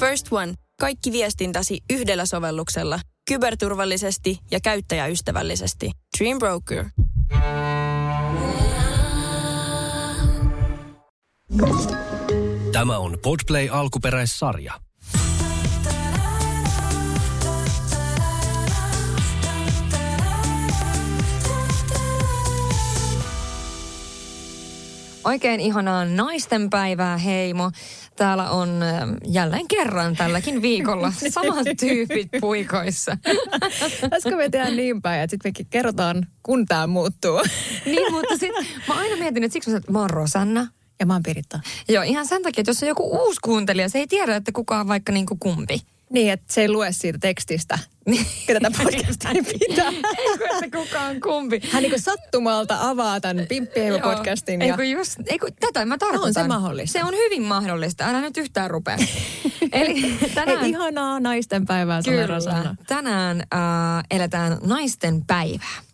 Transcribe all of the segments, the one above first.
First One. Kaikki viestintäsi yhdellä sovelluksella. Kyberturvallisesti ja käyttäjäystävällisesti. Dream Broker. Tämä on Podplay alkuperäissarja. Oikein ihanaa naistenpäivää, heimo. Täällä on ähm, jälleen kerran tälläkin viikolla samat tyypit puikoissa. Olisiko me tehdä niin päin, että sitten mekin kerrotaan, kun tämä muuttuu. niin, mutta sitten mä aina mietin, että siksi mä, että mä oon Rosanna. Ja mä oon Piritta. Joo, ihan sen takia, että jos on joku uusi kuuntelija, se ei tiedä, että kuka on vaikka niinku kumpi. Niin, että se ei lue siitä tekstistä, ketä tätä podcastia pitää. ei kun, että kuka on kumpi. Hän niin sattumalta avaa tämän Pimppiheimo-podcastin. Ei kun just, ei kun, tätä mä tarkoitan. No on se mahdollista. Se on hyvin mahdollista, älä nyt yhtään rupea. Eli tänään... Hei, ihanaa naisten päivää, Kyllä, tänään äh, eletään naisten päivää.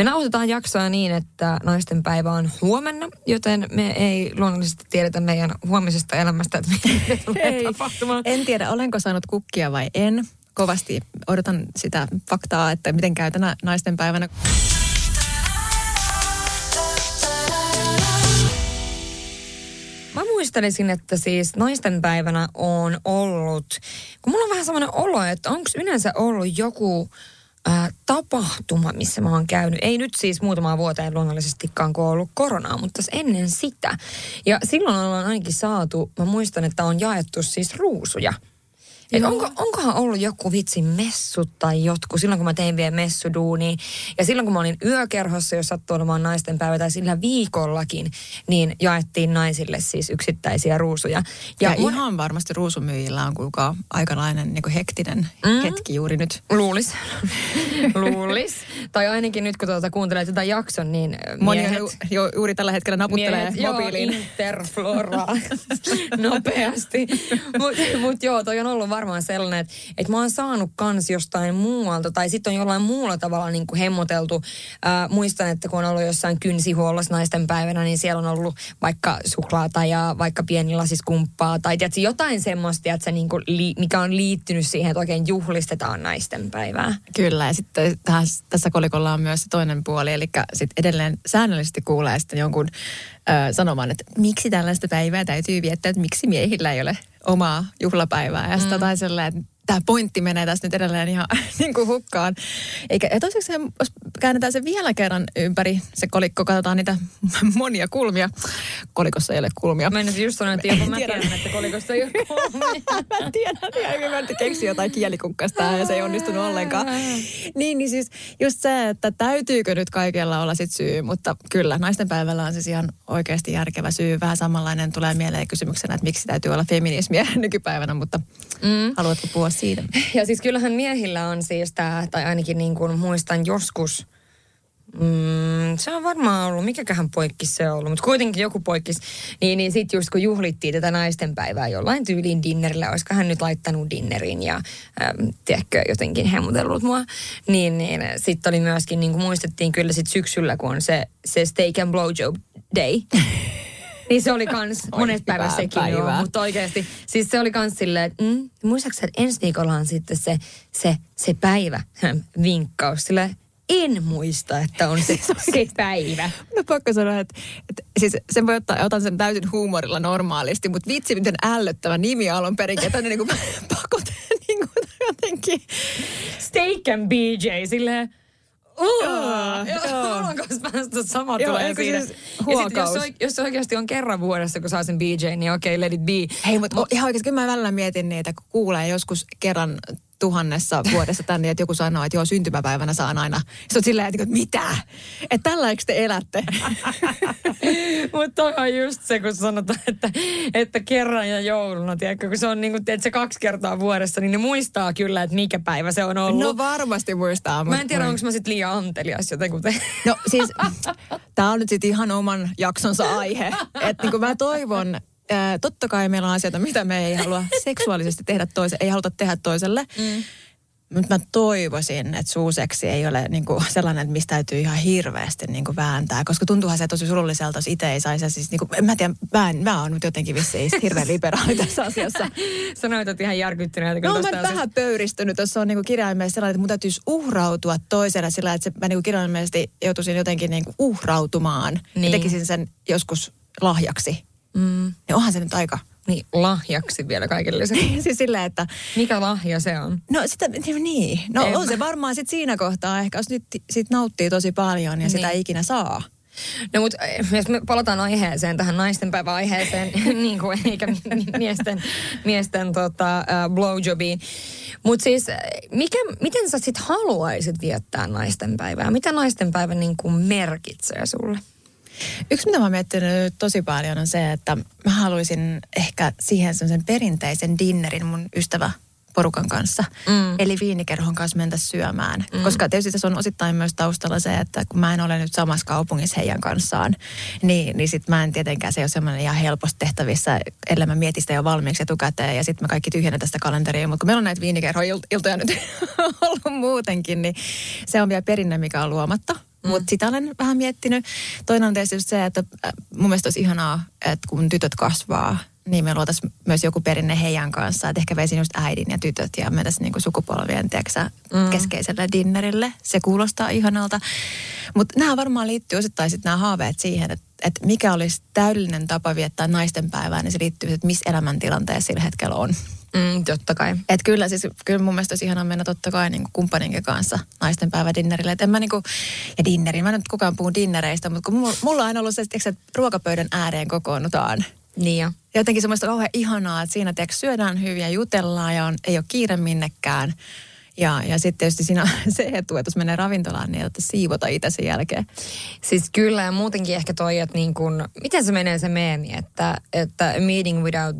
Me nauhoitetaan jaksoa niin, että naisten päivä on huomenna, joten me ei luonnollisesti tiedetä meidän huomisesta elämästä, että mitä tulee tapahtumaan. En tiedä, olenko saanut kukkia vai en. Kovasti odotan sitä faktaa, että miten käy tänä naisten päivänä. Mä muistelisin, että siis naisten päivänä on ollut, kun mulla on vähän semmoinen olo, että onko yleensä ollut joku äh, tapahtuma, missä mä oon käynyt. Ei nyt siis muutamaa vuoteen luonnollisestikaan, kun on ollut koronaa, mutta ennen sitä. Ja silloin ollaan ainakin saatu, mä muistan, että on jaettu siis ruusuja – et onko, onkohan ollut joku vitsi messut tai jotkut, silloin kun mä tein vielä messuduuni. Ja silloin kun mä olin yökerhossa, jos sattui olemaan naisten päivä tai sillä viikollakin, niin jaettiin naisille siis yksittäisiä ruusuja. Ja, ja mun... ihan varmasti ruusumyyjillä on kuinka aikalainen niin kuin hektinen mm. hetki juuri nyt. Luulis. Luulis. tai ainakin nyt kun tuota kuuntelee tätä jakson, niin Moni miehet... Ju, ju, juuri tällä hetkellä naputtelee miehet, mobiiliin. Joo, interflora. Nopeasti. Mutta mut joo, toi on ollut varmaan sellainen, että, että mä oon saanut kans jostain muualta tai sitten on jollain muulla tavalla niin kuin hemmoteltu. Ää, muistan, että kun on ollut jossain kynsihuollossa naisten päivänä, niin siellä on ollut vaikka suklaata ja vaikka pieni lasiskumppaa tai tiedätkö, jotain semmoista, se niin kuin, mikä on liittynyt siihen, että oikein juhlistetaan naisten päivää. Kyllä ja sitten tässä kolikolla on myös se toinen puoli, eli sitten edelleen säännöllisesti kuulee sitten jonkun sanomaan, että miksi tällaista päivää täytyy viettää, että miksi miehillä ei ole omaa juhlapäivää. Ja sitten mm. sellainen, että tämä pointti menee tässä nyt edelleen ihan niin kuin hukkaan. Eikä, ja toiseksi jos käännetään se vielä kerran ympäri, se kolikko, katsotaan niitä monia kulmia. Kolikossa ei ole kulmia. Mä en just sanoa, että jopa mä tiedän, että kolikossa ei ole kulmia. mä tiedän ihan hyvin, että keksi jotain kielikukkasta ja se ei onnistunut ollenkaan. niin, niin siis just se, että täytyykö nyt kaikella olla sit syy, mutta kyllä naisten päivällä on siis ihan oikeasti järkevä syy. Vähän samanlainen tulee mieleen kysymyksenä, että miksi täytyy olla feminismiä nykypäivänä, mutta mm. haluatko puhua siitä. Ja siis kyllähän miehillä on siis tämä, tai ainakin niin kuin muistan joskus, Mm, se on varmaan ollut, mikäköhän poikki se on ollut, mutta kuitenkin joku poikkis. Niin, niin sitten just kun juhlittiin tätä naistenpäivää jollain tyyliin dinnerillä, olisiko hän nyt laittanut dinnerin ja äm, tiedätkö, jotenkin hemmutellut mua. Niin, niin sitten oli myöskin, niin kuin muistettiin kyllä sitten syksyllä, kun on se, se steak and blowjob day. Niin se oli kans monet päivät sekin päivä. joo, mutta oikeasti. Siis se oli kans silleen, että mm, muistaakseni, että ensi viikolla on sitten se, se, se päivä, vinkkaus. Sille en muista, että on se, se päivä. No pakko sanoa, että, että siis sen voi ottaa, otan sen täysin huumorilla normaalisti, mutta vitsi miten ällöttävä nimi alun perin, että niin kuin pakote niin kuin jotenkin. Steak and BJ, silleen Haluanko päästä sama Joo, tulee siinä. Siis ja sit, jos, jos oikeasti on kerran vuodessa, kun saa sen BJ, niin okei, okay, let it be. Hei, mutta Mut, ihan oikeasti, kyllä mä välillä mietin niitä, kun kuulee joskus kerran tuhannessa vuodessa tänne, että joku sanoo, että joo, syntymäpäivänä saan aina. Sitten on silleen, että mitä? Että tällä te elätte? Mutta on just se, kun sanotaan, että, että kerran ja jouluna, tiedätkö, kun se on niin kuin, teet se kaksi kertaa vuodessa, niin ne muistaa kyllä, että mikä päivä se on ollut. No varmasti muistaa. Mä en tiedä, onko mä sitten liian antelias jotenkin. No siis, tää on nyt sitten ihan oman jaksonsa aihe. Että niin mä toivon, ää, totta kai meillä on asioita, mitä me ei halua seksuaalisesti tehdä toiselle, ei haluta tehdä toiselle. Mm. Mutta mä toivoisin, että suuseksi ei ole niinku sellainen, että mistä täytyy ihan hirveästi niinku vääntää, koska tuntuuhan se tosi surulliselta, jos itse ei saisi. Siis niinku, en mä tiedä, mä, en, mä oon nyt jotenkin vissiin hirveän liberaali tässä asiassa. Sanoit, että ihan järkyttyneeltä. No mä vähän pöyristynyt, tuossa on niinku kirjaimellisesti sellainen, että mun täytyisi uhrautua toiselle sillä, että se, mä niinku kirjaimellisesti joutuisin jotenkin niinku uhrautumaan. Niin. Ja tekisin sen joskus lahjaksi. Mm. Niin onhan se nyt aika niin, lahjaksi vielä kaikille siis silleen, että... Mikä lahja se on? No sitä, niin. No en on mä... se varmaan sit siinä kohtaa ehkä, jos nyt sit nauttii tosi paljon ja niin. sitä ei ikinä saa. No mutta eh, jos me palataan aiheeseen, tähän naistenpäivän aiheeseen, niin kuin, eikä miesten, miesten tota, uh, blowjobiin. Mutta siis, eh, mikä, miten sä sit haluaisit viettää naistenpäivää? Mitä naistenpäivä niin kuin merkitsee sulle? Yksi, mitä mä oon miettinyt tosi paljon on se, että mä haluaisin ehkä siihen sen perinteisen dinnerin mun ystävä porukan kanssa. Mm. Eli viinikerhon kanssa mentä syömään. Mm. Koska tietysti tässä on osittain myös taustalla se, että kun mä en ole nyt samassa kaupungissa heidän kanssaan, niin, niin sit mä en tietenkään, se ole semmoinen ihan helposti tehtävissä, ellei mä mietin sitä jo valmiiksi etukäteen ja sitten mä kaikki tyhjennän tästä kalenteria. Mutta kun meillä on näitä viinikerhoiltoja nyt ollut muutenkin, niin se on vielä perinne, mikä on luomatta. Mm. Mutta sitä olen vähän miettinyt. Toinen on tietysti se, että äh, mun mielestä olisi ihanaa, että kun tytöt kasvaa, niin me luotaisiin myös joku perinne heidän kanssa. Että ehkä veisin just äidin ja tytöt ja mentäisiin niin sukupolvien tiiäksä, mm. keskeiselle dinnerille. Se kuulostaa ihanalta. Mutta nämä varmaan liittyy osittain sitten nämä haaveet siihen, että, että mikä olisi täydellinen tapa viettää naisten päivää, niin se liittyy, että missä elämäntilanteessa sillä hetkellä on. Mm, totta kai. Et kyllä, siis, kyllä mun mielestä olisi ihanaa mennä totta kai niin kumppaninkin kanssa naisten päivä dinnerille. Et en mä niin kuin, ja dinnerin, mä nyt kukaan puhun dinnereistä, mutta kun mulla, mulla on aina ollut se, että ruokapöydän ääreen kokoonnutaan. Niin jo. Jotenkin semmoista kauhean ihanaa, että siinä tiedätkö, syödään hyviä, jutellaan ja on, ei ole kiire minnekään. Ja, ja sitten tietysti siinä se etu, että jos menee ravintolaan, niin että siivota itse sen jälkeen. Siis kyllä, ja muutenkin ehkä toi, että niin kun, miten se menee se meemi, että, että meeting without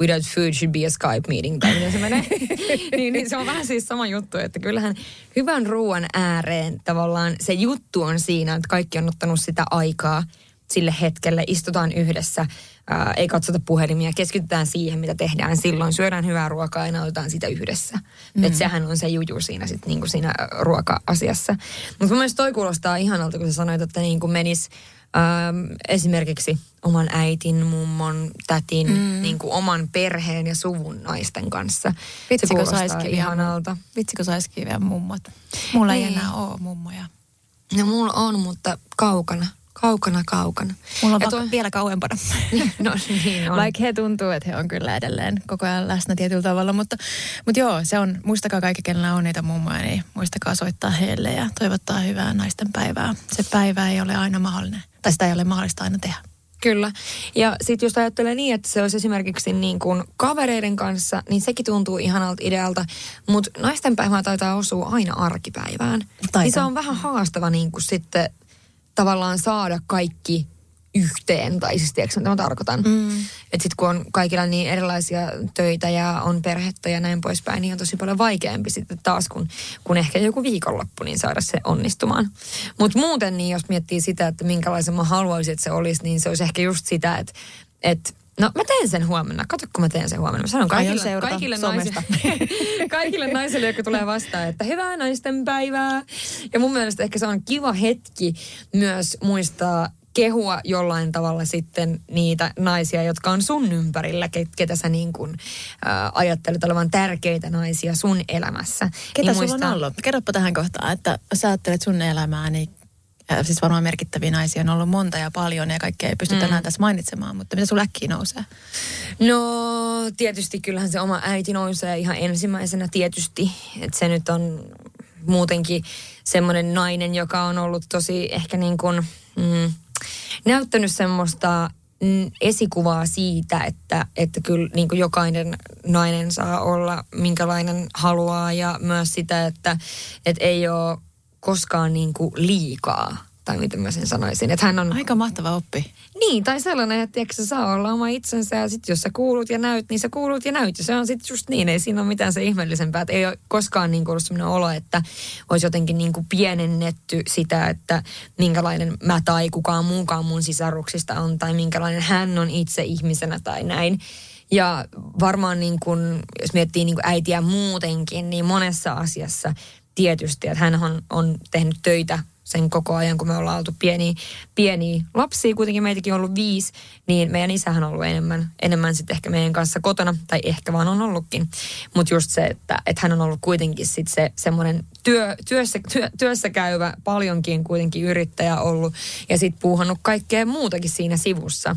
without food should be a Skype meeting, tai miten se menee. niin, niin se on vähän siis sama juttu, että kyllähän hyvän ruoan ääreen tavallaan se juttu on siinä, että kaikki on ottanut sitä aikaa sille hetkelle, istutaan yhdessä, ää, ei katsota puhelimia, keskitytään siihen, mitä tehdään silloin, syödään hyvää ruokaa ja nautitaan sitä yhdessä. Mm. Että sehän on se juju siinä, sit, niin kuin siinä ruoka-asiassa. Mutta mun mielestä toi kuulostaa ihanalta, kun sä sanoit, että niin kuin menis ähm, esimerkiksi oman äitin, mummon, tätin, mm. niin kuin oman perheen ja suvun naisten kanssa. Vitsikö saisikin ihanalta. Vitsikö saisikin vielä mummot. Mulla ei, ei enää ole mummoja. No mulla on, mutta kaukana. Kaukana, kaukana. Mulla on tuo... vielä kauempana. no niin on. Vaikka he tuntuu, että he on kyllä edelleen koko ajan läsnä tietyllä tavalla. Mutta, mutta joo, se on, muistakaa kaikki, kenellä on niitä mummoja, niin muistakaa soittaa heille ja toivottaa hyvää naisten päivää. Se päivä ei ole aina mahdollinen, tai sitä ei ole mahdollista aina tehdä. Kyllä. Ja sitten jos ajattelee niin, että se olisi esimerkiksi niin kuin kavereiden kanssa, niin sekin tuntuu ihanalta idealta. Mutta naisten päivää taitaa osua aina arkipäivään. Taitaa. Niin se on vähän haastava niin kuin sitten tavallaan saada kaikki yhteen, tai siis tiedätkö, mitä mä tarkoitan. Mm. Että sitten kun on kaikilla niin erilaisia töitä ja on perhettä ja näin poispäin, niin on tosi paljon vaikeampi sitten taas, kun, kun ehkä joku viikonloppu, niin saada se onnistumaan. Mutta muuten niin, jos miettii sitä, että minkälaisen mä haluaisin, että se olisi, niin se olisi ehkä just sitä, että, että No mä teen sen huomenna. Kato, kun mä teen sen huomenna. Mä sanon kaikille, kaikille, naisille, kaikille naisille, jotka tulee vastaan, että hyvää naisten päivää. Ja mun mielestä ehkä se on kiva hetki myös muistaa kehua jollain tavalla sitten niitä naisia, jotka on sun ympärillä, ketä sä niin kuin, ä, ajattelet olevan tärkeitä naisia sun elämässä. Ketä niin sulla muista... on ollut? Kerropa tähän kohtaan, että sä ajattelet sun elämää, niin siis varmaan merkittäviä naisia on ollut monta ja paljon ja kaikkea ei pysty mm. tänään tässä mainitsemaan, mutta mitä sulla äkkiä nousee? No tietysti kyllähän se oma äiti nousee ihan ensimmäisenä tietysti, että se nyt on muutenkin semmoinen nainen, joka on ollut tosi ehkä niin kuin, mm, näyttänyt semmoista mm, esikuvaa siitä, että, että kyllä niin kuin jokainen nainen saa olla minkälainen haluaa ja myös sitä, että, että ei ole koskaan niin kuin liikaa tai miten mä sen sanoisin. Että hän on... Aika mahtava oppi. Niin, tai sellainen, että tiedätkö, sä saa olla oma itsensä ja sitten jos sä kuulut ja näyt, niin sä kuulut ja näyt. Ja se on sitten just niin, ei siinä ole mitään se ihmeellisempää. Että ei ole koskaan niin ollut sellainen olo, että olisi jotenkin niin kuin pienennetty sitä, että minkälainen mä tai kukaan muukaan mun sisaruksista on tai minkälainen hän on itse ihmisenä tai näin. Ja varmaan niin kun, jos miettii niin kun äitiä muutenkin, niin monessa asiassa tietysti, että hän on, on tehnyt töitä sen koko ajan, kun me ollaan oltu pieniä, pieniä lapsia, kuitenkin meitäkin on ollut viisi, niin meidän isähän on ollut enemmän, enemmän sitten ehkä meidän kanssa kotona, tai ehkä vaan on ollutkin. Mutta just se, että, että hän on ollut kuitenkin sitten se semmoinen työ, työssä, työ, työssä käyvä, paljonkin kuitenkin yrittäjä ollut, ja sitten puuhannut kaikkea muutakin siinä sivussa.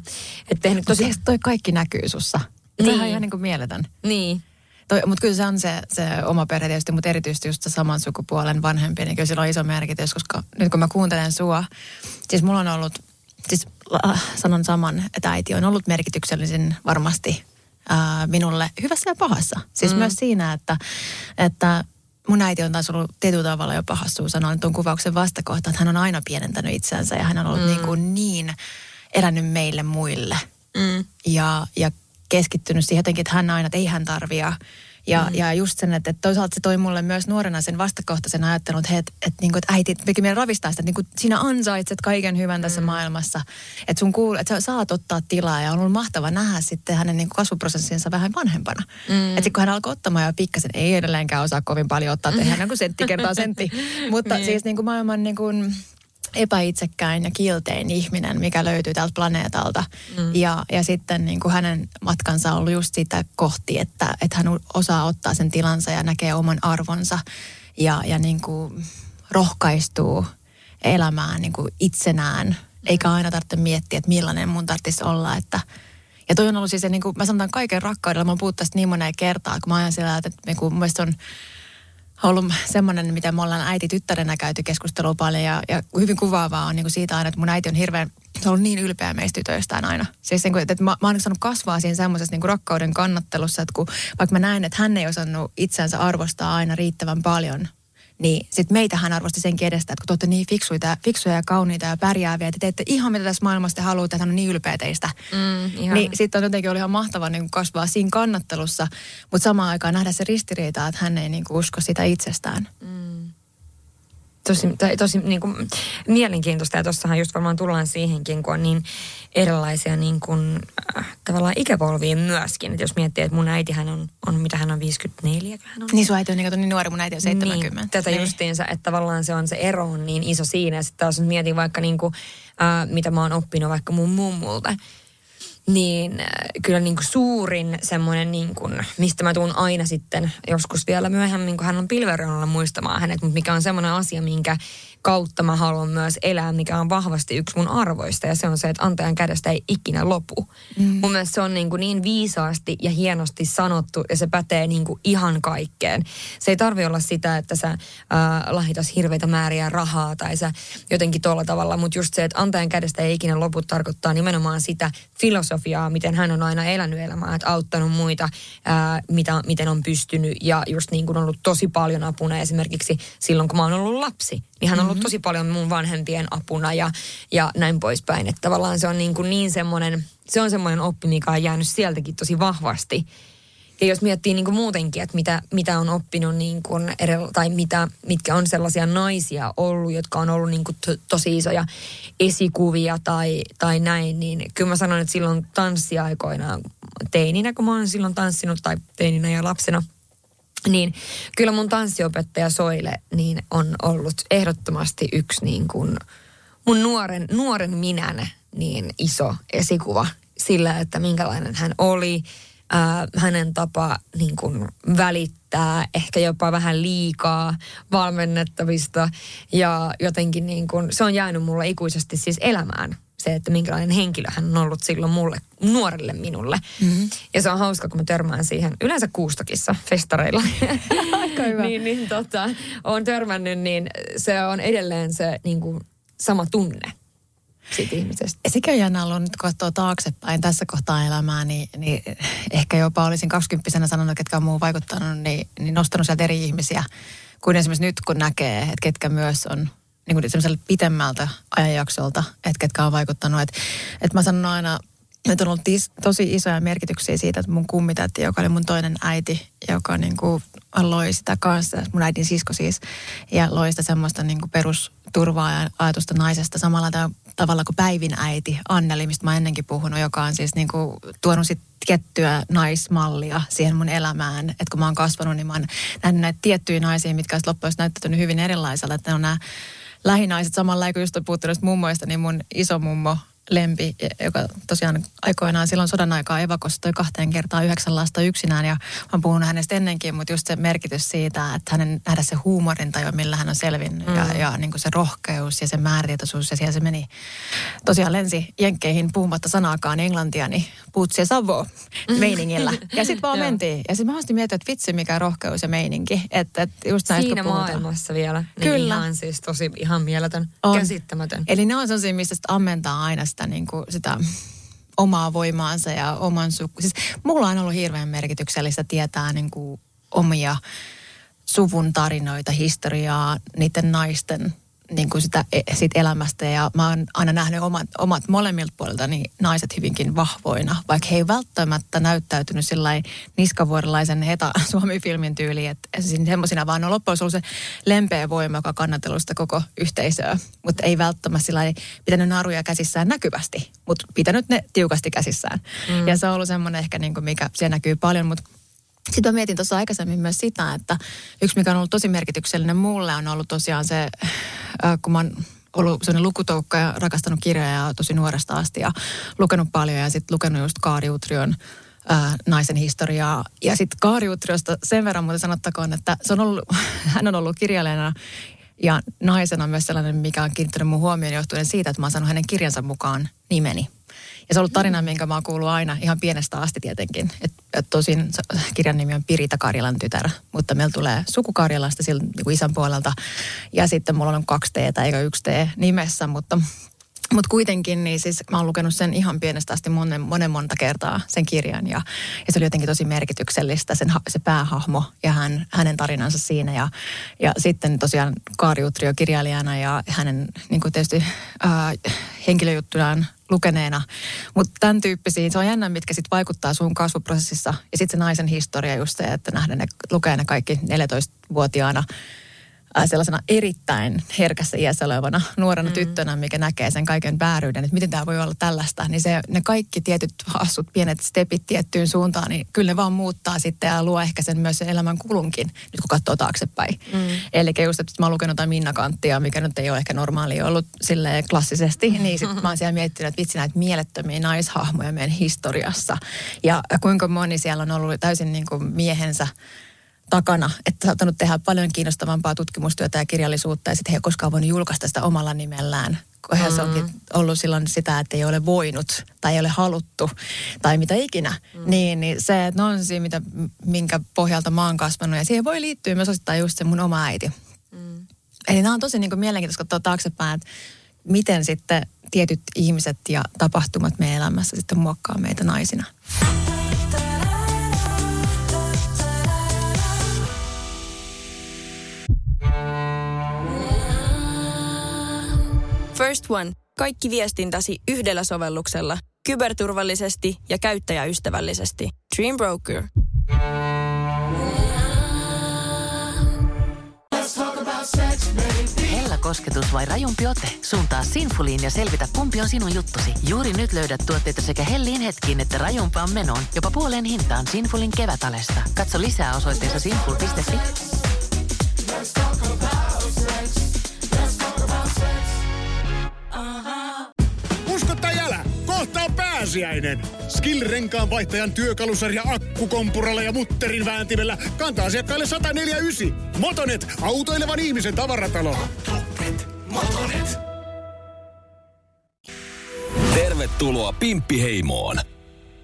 Että tehnyt tosi... toi kaikki näkyy sussa. Niin. Tämä on ihan niin kuin mieletön. Niin. Mutta kyllä se on se, se oma perhe tietysti, mutta erityisesti just se saman sukupuolen vanhempi, niin kyllä sillä on iso merkitys, koska nyt kun mä kuuntelen sua, siis mulla on ollut, siis äh, sanon saman, että äiti on ollut merkityksellisin varmasti äh, minulle hyvässä ja pahassa. Siis mm. myös siinä, että, että mun äiti on taas ollut tietyllä tavalla jo pahassuu sanoa tuon kuvauksen vastakohta, että hän on aina pienentänyt itseänsä ja hän on ollut mm. niin, kuin niin elänyt meille muille. Mm. Ja, ja keskittynyt siihen jotenkin, että hän aina, että ei hän tarvia. Ja, mm. ja just sen, että, että toisaalta se toi mulle myös nuorena sen vastakohtaisen ajattelun, että, että, että, niin kuin, että äiti, mikä meidän ravistaa sitä, että niin kuin, sinä ansaitset kaiken hyvän tässä mm. maailmassa. Että sun kuul, että sä saat ottaa tilaa ja on ollut mahtava nähdä sitten hänen niin kuin kasvuprosessinsa vähän vanhempana. Mm. Että kun hän alkoi ottamaan jo pikkasen, ei edelleenkään osaa kovin paljon ottaa, tehdä niin kuin sentti kertaa sentti. Mutta niin. siis niin kuin maailman niin kuin, epäitsekkäin ja kiltein ihminen, mikä löytyy tältä planeetalta. Mm. Ja, ja sitten niin kuin hänen matkansa on ollut just sitä kohti, että, että hän osaa ottaa sen tilansa ja näkee oman arvonsa ja, ja niin kuin rohkaistuu elämään niin kuin itsenään. Mm. Eikä aina tarvitse miettiä, että millainen mun tarvitsisi olla. Että, ja toi on ollut siis, niin kuin mä sanotaan kaiken rakkaudella, mä oon tästä niin moneen kertaa, kun mä ajan siellä, että niin kuin, mun on ollut semmoinen, mitä me ollaan äiti tyttärenä käyty keskustelua paljon ja, ja hyvin kuvaavaa on niin siitä aina, että mun äiti on hirveän, se on ollut niin ylpeä meistä tytöistään aina. Siis niin kuin, että mä, mä oon saanut kasvaa siinä semmoisessa niin rakkauden kannattelussa, että kun, vaikka mä näen, että hän ei osannut itseänsä arvostaa aina riittävän paljon, niin sitten meitä hän arvosti senkin edestä, että kun te olette niin fiksuita, fiksuja ja kauniita ja pärjääviä, että teette ihan mitä tässä maailmassa te haluatte, että hän on niin ylpeä teistä. Mm, niin sitten on jotenkin oli ihan mahtava niin kasvaa siinä kannattelussa, mutta samaan aikaan nähdä se ristiriita, että hän ei niin kuin usko sitä itsestään. Mm tosi, tosi niin kuin, mielenkiintoista ja tuossahan just varmaan tullaan siihenkin, kun on niin erilaisia niin kuin, äh, tavallaan ikäpolvia myöskin. Et jos miettii, että mun äitihän on, on mitä hän on, 54 hän on. Niin sun äiti on niin, niin nuori, mun äiti on 70. Niin, tätä niin. justiinsa, että tavallaan se on se ero on niin iso siinä. Ja sitten taas mietin vaikka niin kuin, äh, mitä mä oon oppinut vaikka mun mummulta niin äh, kyllä niin kuin suurin semmoinen, niin kuin, mistä mä tuun aina sitten joskus vielä myöhemmin, kun hän on pilvereunalla muistamaan hänet, mutta mikä on semmoinen asia, minkä kautta mä haluan myös elää, mikä on vahvasti yksi mun arvoista. Ja se on se, että antajan kädestä ei ikinä lopu. Mm. Mun mielestä se on niin, kuin niin viisaasti ja hienosti sanottu ja se pätee niin kuin ihan kaikkeen. Se ei tarvi olla sitä, että sä äh, lahitas hirveitä määriä rahaa tai sä jotenkin tuolla tavalla. Mutta just se, että antajan kädestä ei ikinä lopu tarkoittaa nimenomaan sitä filosofiaa, miten hän on aina elänyt elämää, että auttanut muita, äh, mitä, miten on pystynyt ja just niin kuin ollut tosi paljon apuna esimerkiksi silloin, kun mä oon ollut lapsi niin hän on ollut mm-hmm. tosi paljon mun vanhempien apuna ja, ja näin poispäin. Että tavallaan se on niin, kuin niin semmoinen, se on semmoinen oppi, mikä on jäänyt sieltäkin tosi vahvasti. Ja jos miettii niin kuin muutenkin, että mitä, mitä on oppinut niin kuin eri, tai mitä, mitkä on sellaisia naisia ollut, jotka on ollut niin kuin to, tosi isoja esikuvia tai, tai näin, niin kyllä mä sanon, että silloin tanssiaikoina teininä, kun mä oon silloin tanssinut tai teininä ja lapsena – niin kyllä mun tanssiopettaja Soile niin on ollut ehdottomasti yksi niin kuin mun nuoren, nuoren minän niin iso esikuva sillä, että minkälainen hän oli, ää, hänen tapa niin kuin välittää ehkä jopa vähän liikaa valmennettavista ja jotenkin niin kuin, se on jäänyt mulle ikuisesti siis elämään se, että minkälainen henkilö hän on ollut silloin mulle, nuorelle minulle. Mm-hmm. Ja se on hauska, kun mä törmään siihen yleensä kuustokissa, festareilla. Aika hyvä. niin, niin tota, on törmännyt, niin se on edelleen se niin kuin, sama tunne siitä ihmisestä. Sekä jännä ollut nyt, kun taaksepäin tässä kohtaa elämää, niin, niin ehkä jopa olisin 20 sanonut, ketkä on muu vaikuttanut, niin, niin nostanut sieltä eri ihmisiä kuin esimerkiksi nyt, kun näkee, että ketkä myös on niin kuin semmoiselta pitemmältä ajanjaksolta, että ketkä on vaikuttanut. Että, että mä sanon aina, että on ollut tis, tosi isoja merkityksiä siitä, että mun kummitätti, joka oli mun toinen äiti, joka niin kuin loi sitä kanssa, mun äidin sisko siis, ja loi sitä semmoista niin kuin perus turvaa ja ajatusta naisesta samalla tavalla kuin Päivin äiti Anneli, mistä mä ennenkin puhunut, joka on siis niin kuin tuonut sit tiettyä naismallia siihen mun elämään. Että kun mä oon kasvanut, niin mä oon nähnyt näitä tiettyjä naisia, mitkä olisi loppujen näyttänyt hyvin erilaiselta. Että ne on nämä lähinaiset samalla kun just on puhuttu mummoista, niin mun iso mummo lempi, joka tosiaan aikoinaan silloin sodan aikaa evakostoi kahteen kertaan yhdeksän lasta yksinään. Ja mä puhun hänestä ennenkin, mutta just se merkitys siitä, että hänen nähdä se huumorinta, millä hän on selvinnyt mm. ja, ja niin kuin se rohkeus ja se määrätietoisuus. Ja siellä se meni tosiaan lensi jenkkeihin puhumatta sanaakaan englantia, niin puutsi ja savo meiningillä. Ja sitten vaan mentiin. Ja sitten mä miettinyt, että vitsi mikä rohkeus ja meininki. Että, että just näistä, Siinä maailmassa vielä. Niin Kyllä. Ihan siis tosi ihan mieletön, on. käsittämätön. Eli ne on sellaisia, mistä ammentaa aina sitä, niin kuin, sitä omaa voimaansa ja oman suku. Siis mulla on ollut hirveän merkityksellistä tietää niin kuin omia suvun tarinoita, historiaa, niiden naisten niin kuin sitä e, siitä elämästä ja mä oon aina nähnyt omat, omat molemmilta puolilta niin naiset hyvinkin vahvoina, vaikka he ei välttämättä näyttäytynyt sillä niskavuorilaisen heta Suomi-filmin tyyliin, että semmoisina vaan on loppujen ollut se lempeä voima, joka kannatellut sitä koko yhteisöä, mutta ei välttämättä sillä pitänyt naruja käsissään näkyvästi, mutta pitänyt ne tiukasti käsissään. Mm. Ja se on ollut semmoinen ehkä, niin kuin mikä siellä näkyy paljon, mutta sitten mä mietin tuossa aikaisemmin myös sitä, että yksi mikä on ollut tosi merkityksellinen mulle on ollut tosiaan se, äh, kun mä ollut sellainen lukutoukka ja rakastanut kirjoja tosi nuoresta asti ja lukenut paljon ja sitten lukenut just Kaari Utrion ää, äh, naisen historiaa. Ja sitten Kaari Utriosta sen verran muuten sanottakoon, että se on ollut, hän on ollut kirjailijana ja naisena myös sellainen, mikä on kiinnittänyt mun huomioon johtuen siitä, että mä oon saanut hänen kirjansa mukaan nimeni. Ja se on ollut tarina, minkä mä oon kuullut aina ihan pienestä asti tietenkin. Et, et tosin kirjan nimi on Pirita Karjalan tytär, mutta meillä tulee suku Karjalasta siltä niin isän puolelta. Ja sitten mulla on kaksi T eikä yksi T nimessä, mutta mutta kuitenkin, niin siis mä oon lukenut sen ihan pienestä asti monen, monen monta kertaa, sen kirjan. Ja, ja se oli jotenkin tosi merkityksellistä, sen, se päähahmo ja hän, hänen tarinansa siinä. Ja, ja sitten tosiaan Kaari Utrio kirjailijana ja hänen niin tietysti äh, henkilöjuttunaan lukeneena. Mutta tämän tyyppisiä, se on jännä, mitkä sitten vaikuttaa sun kasvuprosessissa. Ja sitten se naisen historia just se, että nähdään ne, lukee ne kaikki 14-vuotiaana Äh, sellaisena erittäin herkässä iässä olevana nuorena mm. tyttönä, mikä näkee sen kaiken vääryyden, että miten tämä voi olla tällaista, niin se, ne kaikki tietyt hassut, pienet stepit tiettyyn suuntaan, niin kyllä ne vaan muuttaa sitten ja luo ehkä sen myös sen elämän kulunkin, nyt kun katsoo taaksepäin. Mm. Eli just, että mä oon lukenut jotain Minna Kanttia, mikä nyt ei ole ehkä normaali ollut sille klassisesti, niin sitten mä oon siellä miettinyt, että vitsi näitä mielettömiä naishahmoja meidän historiassa. Ja kuinka moni siellä on ollut täysin niin kuin miehensä takana, että saattanut tehdä paljon kiinnostavampaa tutkimustyötä ja kirjallisuutta ja sitten he ei koskaan voinut julkaista sitä omalla nimellään. Kohan mm. se onkin ollut silloin sitä, että ei ole voinut tai ei ole haluttu tai mitä ikinä. Mm. Niin, niin se, että on siinä, mitä, minkä pohjalta mä oon kasvanut ja siihen voi liittyä myös osittain just se mun oma äiti. Mm. Eli nämä on tosi niin kuin mielenkiintoista katsoa taaksepäin, että miten sitten tietyt ihmiset ja tapahtumat meidän elämässä sitten muokkaa meitä naisina. First One. Kaikki viestintäsi yhdellä sovelluksella. Kyberturvallisesti ja käyttäjäystävällisesti. Dream Broker. Hella kosketus vai rajumpi ote? Suuntaa Sinfuliin ja selvitä, kumpi on sinun juttusi. Juuri nyt löydät tuotteita sekä hellin hetkiin että rajumpaan menoon. Jopa puoleen hintaan Sinfulin kevätalesta. Katso lisää osoitteessa sinful.fi. pääsiäinen. Skill-renkaan vaihtajan työkalusarja akkukompuralla ja mutterin vääntimellä kantaa asiakkaille 149. Motonet, autoilevan ihmisen tavaratalo. Motonet, Motonet. Tervetuloa Pimppiheimoon.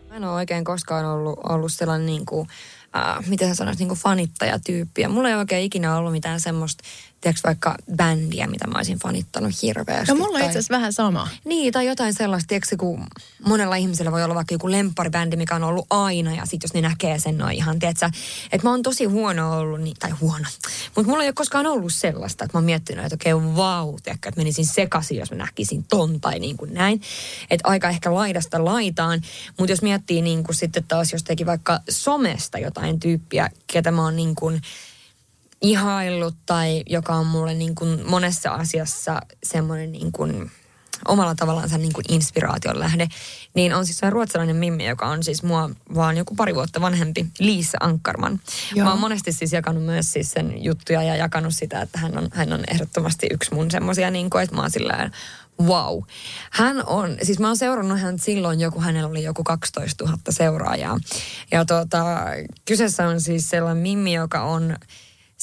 Mä en ole oikein koskaan ollut, ollut sellainen niin kuin, äh, miten sä sanoisit, niin kuin fanittajatyyppi. Ja mulla ei oikein ikinä ollut mitään semmoista tiedätkö, vaikka bändiä, mitä mä olisin fanittanut hirveästi. No mulla on itse asiassa vähän sama. Niin, tai jotain sellaista, tiedätkö, kun monella ihmisellä voi olla vaikka joku lempparibändi, mikä on ollut aina, ja sitten jos ne näkee sen noin ihan, tiedätkö, että mä oon tosi huono ollut, niin, tai huono, mutta mulla ei ole koskaan ollut sellaista, että mä oon miettinyt, että okei, okay, vau, tiedätkö, että menisin sekaisin, jos mä näkisin ton tai niin kuin näin. Että aika ehkä laidasta laitaan, mutta jos miettii niin kuin sitten taas, jos teki vaikka somesta jotain tyyppiä, ketä mä oon niin kuin, ihaillut tai joka on mulle niin kuin monessa asiassa semmoinen niin kuin omalla tavallaan niin kuin inspiraation lähde, niin on siis se ruotsalainen Mimmi, joka on siis mua vaan joku pari vuotta vanhempi, Liisa Ankkarman. Joo. Mä oon monesti siis jakanut myös siis sen juttuja ja jakanut sitä, että hän on, hän on ehdottomasti yksi mun semmosia, niin kuin, että mä oon sillä wow. Hän on, siis mä oon seurannut hän silloin joku, hänellä oli joku 12 000 seuraajaa. Ja tota, kyseessä on siis sellainen Mimmi, joka on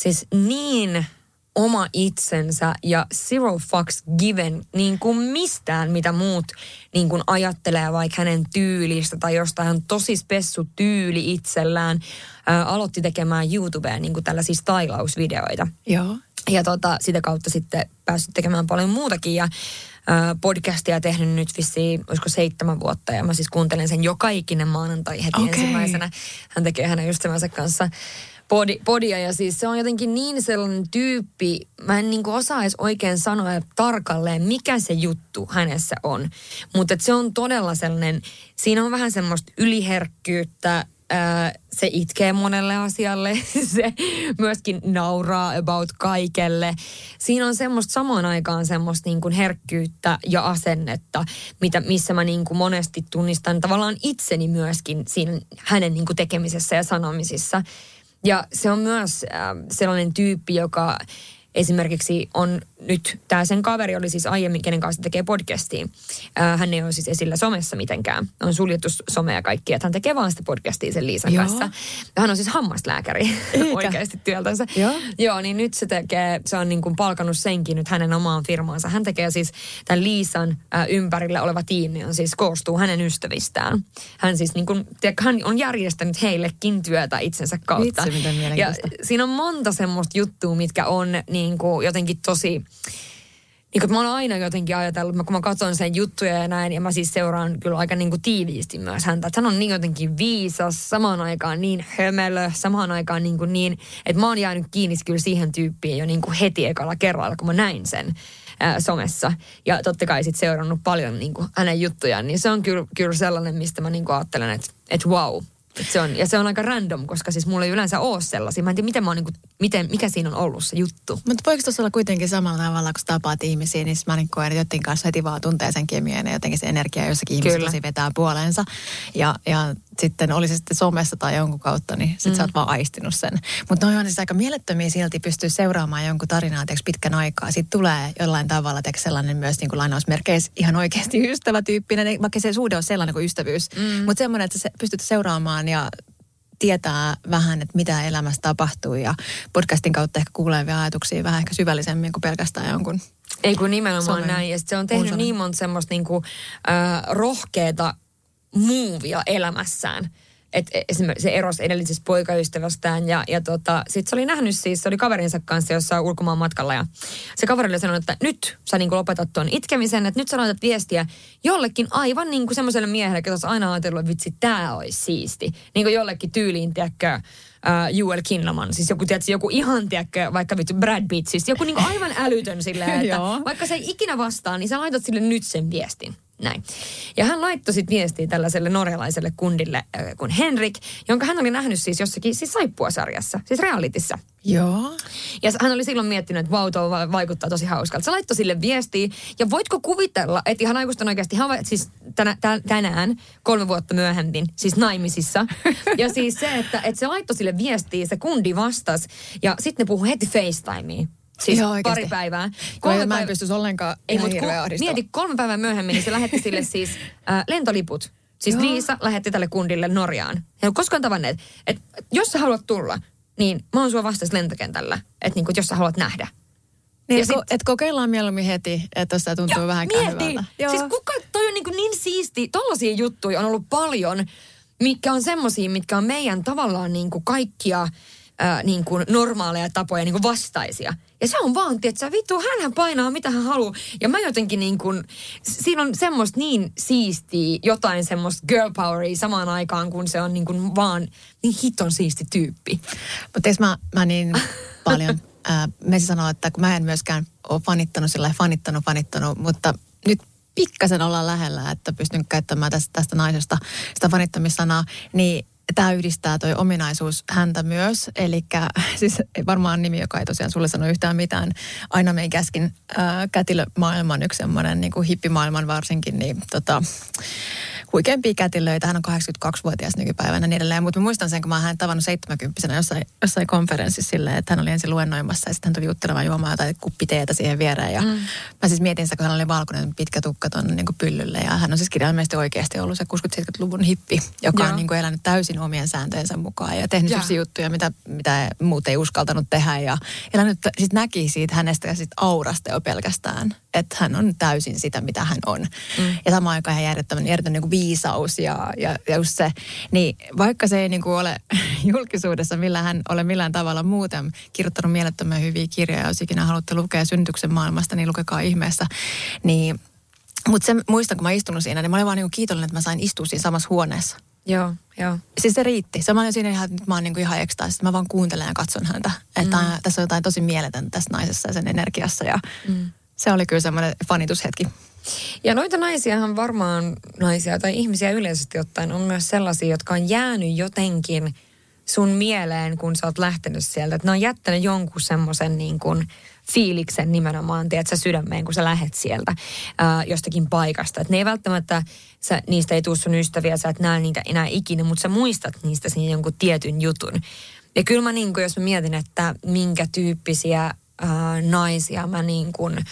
siis niin oma itsensä ja zero fucks given niin kuin mistään, mitä muut niin kuin ajattelee vaikka hänen tyylistä tai jostain hän tosi spessu tyyli itsellään. Ää, aloitti tekemään YouTubeen niin kuin tällaisia stylausvideoita. Joo. Ja tota, sitä kautta sitten päässyt tekemään paljon muutakin ja ää, podcastia tehnyt nyt vissiin, olisiko seitsemän vuotta ja mä siis kuuntelen sen joka ikinen maanantai heti Okei. ensimmäisenä. Hän tekee hänen ystävänsä kanssa podi, podia ja siis se on jotenkin niin sellainen tyyppi, mä en niinku osaa edes oikein sanoa tarkalleen, mikä se juttu hänessä on. Mutta se on todella sellainen, siinä on vähän semmoista yliherkkyyttä, se itkee monelle asialle, se myöskin nauraa about kaikelle. Siinä on semmoista samaan aikaan semmoista niin kuin herkkyyttä ja asennetta, mitä, missä mä niin kuin monesti tunnistan tavallaan itseni myöskin siinä hänen niin kuin tekemisessä ja sanomisissa. Ja se on myös äh, sellainen tyyppi, joka esimerkiksi on nyt, tämä sen kaveri oli siis aiemmin, kenen kanssa tekee podcastia. Äh, hän ei ole siis esillä somessa mitenkään. On suljettu some ja kaikki, että hän tekee vaan sitä podcastia sen Liisan Joo. kanssa. Hän on siis hammaslääkäri oikeasti työltänsä. Joo. Joo, niin nyt se tekee, se on niin kuin palkannut senkin nyt hänen omaan firmaansa. Hän tekee siis tämän Liisan äh, ympärillä oleva tiimi on siis koostuu hänen ystävistään. Hän siis niin kuin, hän on järjestänyt heillekin työtä itsensä kautta. Vitsi, miten ja siinä on monta semmoista juttua, mitkä on niin kuin jotenkin tosi niin kuin, mä oon aina jotenkin ajatellut, kun mä katson sen juttuja ja näin, ja mä siis seuraan kyllä aika niin kuin tiiviisti myös häntä. Että hän on niin jotenkin viisas, samaan aikaan niin hömelö, samaan aikaan niin, kuin niin että mä oon jäänyt kiinni kyllä siihen tyyppiin jo niin kuin heti ekalla kerralla, kun mä näin sen ää, somessa. Ja totta kai sit seurannut paljon niin kuin hänen juttujaan, niin se on kyllä, kyllä sellainen, mistä mä niin kuin ajattelen, että, että wow. Se on, ja se on aika random, koska siis mulla ei yleensä ole sellaisia. Mä en tiedä, miten mä oon, niin kuin, miten, mikä siinä on ollut se juttu. Mutta voiko tuossa olla kuitenkin samalla tavalla, kun tapaat ihmisiä, niin mä niin koen, että kanssa heti vaan tuntee sen kemian ja jotenkin se energia jossakin ihmisessä vetää puoleensa. Ja, ja sitten oli se sitten somessa tai jonkun kautta, niin sit mm. sä oot vaan aistinut sen. Mutta on siis aika mielettömiä silti pystyy seuraamaan jonkun tarinaa tiiäks, pitkän aikaa. Sitten tulee jollain tavalla tiiäks, sellainen myös niin kuin lainausmerkeissä ihan oikeasti ystävätyyppinen, vaikka se suhde on sellainen kuin ystävyys. Mm. Mutta semmoinen, että sä pystyt seuraamaan ja tietää vähän, että mitä elämässä tapahtuu ja podcastin kautta ehkä kuulee vielä ajatuksia vähän ehkä syvällisemmin kuin pelkästään jonkun. Ei kun nimenomaan Somen. näin. Ja se on tehnyt Uusana. niin monta semmoista niinku, äh, rohkeata muuvia elämässään. Et esimerkiksi se erosi edellisestä poikaystävästään ja, ja tota, sit se oli nähnyt siis, se oli kaverinsa kanssa jossain ulkomaan matkalla ja se kaveri oli sanonut, että nyt sä niinku lopetat tuon itkemisen, että nyt sä laitat viestiä jollekin aivan niinku semmoiselle miehelle, joka olisi aina ajatellut, että vitsi, tää olisi siisti. Niin kuin jollekin tyyliin, tiedätkö, uh, Joel Kinnaman, siis joku, tiedätkö, joku ihan, tiedätkö, vaikka vittu Brad Pitt, siis joku niinku aivan älytön silleen, että vaikka se ei ikinä vastaa, niin sä laitat sille nyt sen viestin. Näin. Ja hän laittoi sitten viestiä tällaiselle norjalaiselle kundille äh, kuin Henrik, jonka hän oli nähnyt siis jossakin siis Saippua-sarjassa, siis realitissa. Joo. Ja hän oli silloin miettinyt, että vau, tuo va- vaikuttaa tosi hauskalta. Se laittoi sille viestiä. Ja voitko kuvitella, että ihan aikuisten oikeasti, hän on siis tänä, tä, tänään, kolme vuotta myöhemmin, siis naimisissa. Ja siis se, että, että se laittoi sille viestiä, se kundi vastasi. Ja sitten ne puhui heti FaceTimeen. Siis Ihan oikeasti. pari päivää. Kun mä en päivä- pystyisi ollenkaan ei, mutta ku, mieti, kolme päivää myöhemmin, niin se lähetti sille siis äh, lentoliput. Siis Joo. Liisa lähetti tälle kundille Norjaan. He ei ole koskaan tavanneet, että jos sä haluat tulla, niin mä oon sua vastas lentokentällä, että niinku, jos sä haluat nähdä. Niin, Ja et, ko, sit- et kokeillaan mieluummin heti, että jos tämä tuntuu Joo, vähän hyvältä. Siis kuka, toi on niin, kuin niin siisti, tollaisia juttuja on ollut paljon, mitkä on semmosia, mitkä on meidän tavallaan niin kuin kaikkia ää, niin kuin normaaleja tapoja niin kuin vastaisia. Ja se on vaan, että vittu, hänhän painaa mitä hän haluaa. Ja mä jotenkin niin kuin, siinä on semmoista niin siistiä, jotain semmoista girl poweria samaan aikaan, kun se on niin kuin vaan niin hiton siisti tyyppi. Mutta mä, mä niin paljon, ää, Messi sanoo, että kun mä en myöskään ole fanittanut sillä fanittanut, fanittanut, mutta nyt pikkasen ollaan lähellä, että pystyn käyttämään tästä, tästä naisesta sitä fanittamissanaa, niin tämä yhdistää toi ominaisuus häntä myös. Eli siis varmaan nimi, joka ei tosiaan sulle sano yhtään mitään. Aina me käskin äh, kätilömaailman yksi semmoinen niin kuin hippimaailman varsinkin, niin tota, huikeampia kätilöitä. Hän on 82-vuotias nykypäivänä niin edelleen. Mutta muistan sen, kun mä hän tavannut 70 jossain, jossain konferenssissa silleen, että hän oli ensin luennoimassa ja sitten hän tuli juttelemaan juomaan jotain kuppiteetä siihen viereen. Ja mm. mä siis mietin sitä, kun hän oli valkoinen pitkä tukka tuonne niin pyllylle. Ja hän on siis kirjaimellisesti oikeasti ollut se 60-70-luvun hippi, joka Joo. on niin kuin elänyt täysin omien sääntöjensä mukaan ja tehnyt sellaisia juttuja, mitä, mitä muut ei uskaltanut tehdä. Ja elänyt, sit näki siitä hänestä ja sit aurasta jo pelkästään, että hän on täysin sitä, mitä hän on. Mm. Ja samaan aikaan ihan järjettömän, järjettömän niin kuin viisaus ja, ja, ja just se. Niin vaikka se ei niin kuin ole julkisuudessa millään, ole millään tavalla muuten kirjoittanut mielettömän hyviä kirjoja, jos ikinä haluatte lukea synnytyksen maailmasta, niin lukekaa ihmeessä. Niin, mutta se muistan, kun mä istunut siinä, niin mä olin vaan niin kuin kiitollinen, että mä sain istua siinä samassa huoneessa. Joo, joo. Siis se riitti. Se mä olin siinä ihan, että mä oon niin kuin ihan ekstaasissa. Mä vaan kuuntelen ja katson häntä. Että mm. tässä on jotain tosi mieletöntä tässä naisessa ja sen energiassa. Ja mm. se oli kyllä semmoinen fanitushetki. Ja noita naisiahan varmaan, naisia tai ihmisiä yleisesti ottaen, on myös sellaisia, jotka on jäänyt jotenkin sun mieleen, kun sä oot lähtenyt sieltä. Että ne on jättänyt jonkun semmoisen niin kuin fiiliksen nimenomaan, tiedätkö, sydämeen, kun sä lähet sieltä ää, jostakin paikasta. Että ne ei välttämättä, sä, niistä ei tule sun ystäviä, sä et näe niitä enää ikinä, mutta sä muistat niistä sen jonkun tietyn jutun. Ja kyllä mä niin kuin, jos mä mietin, että minkä tyyppisiä ää, naisia mä niin kuin,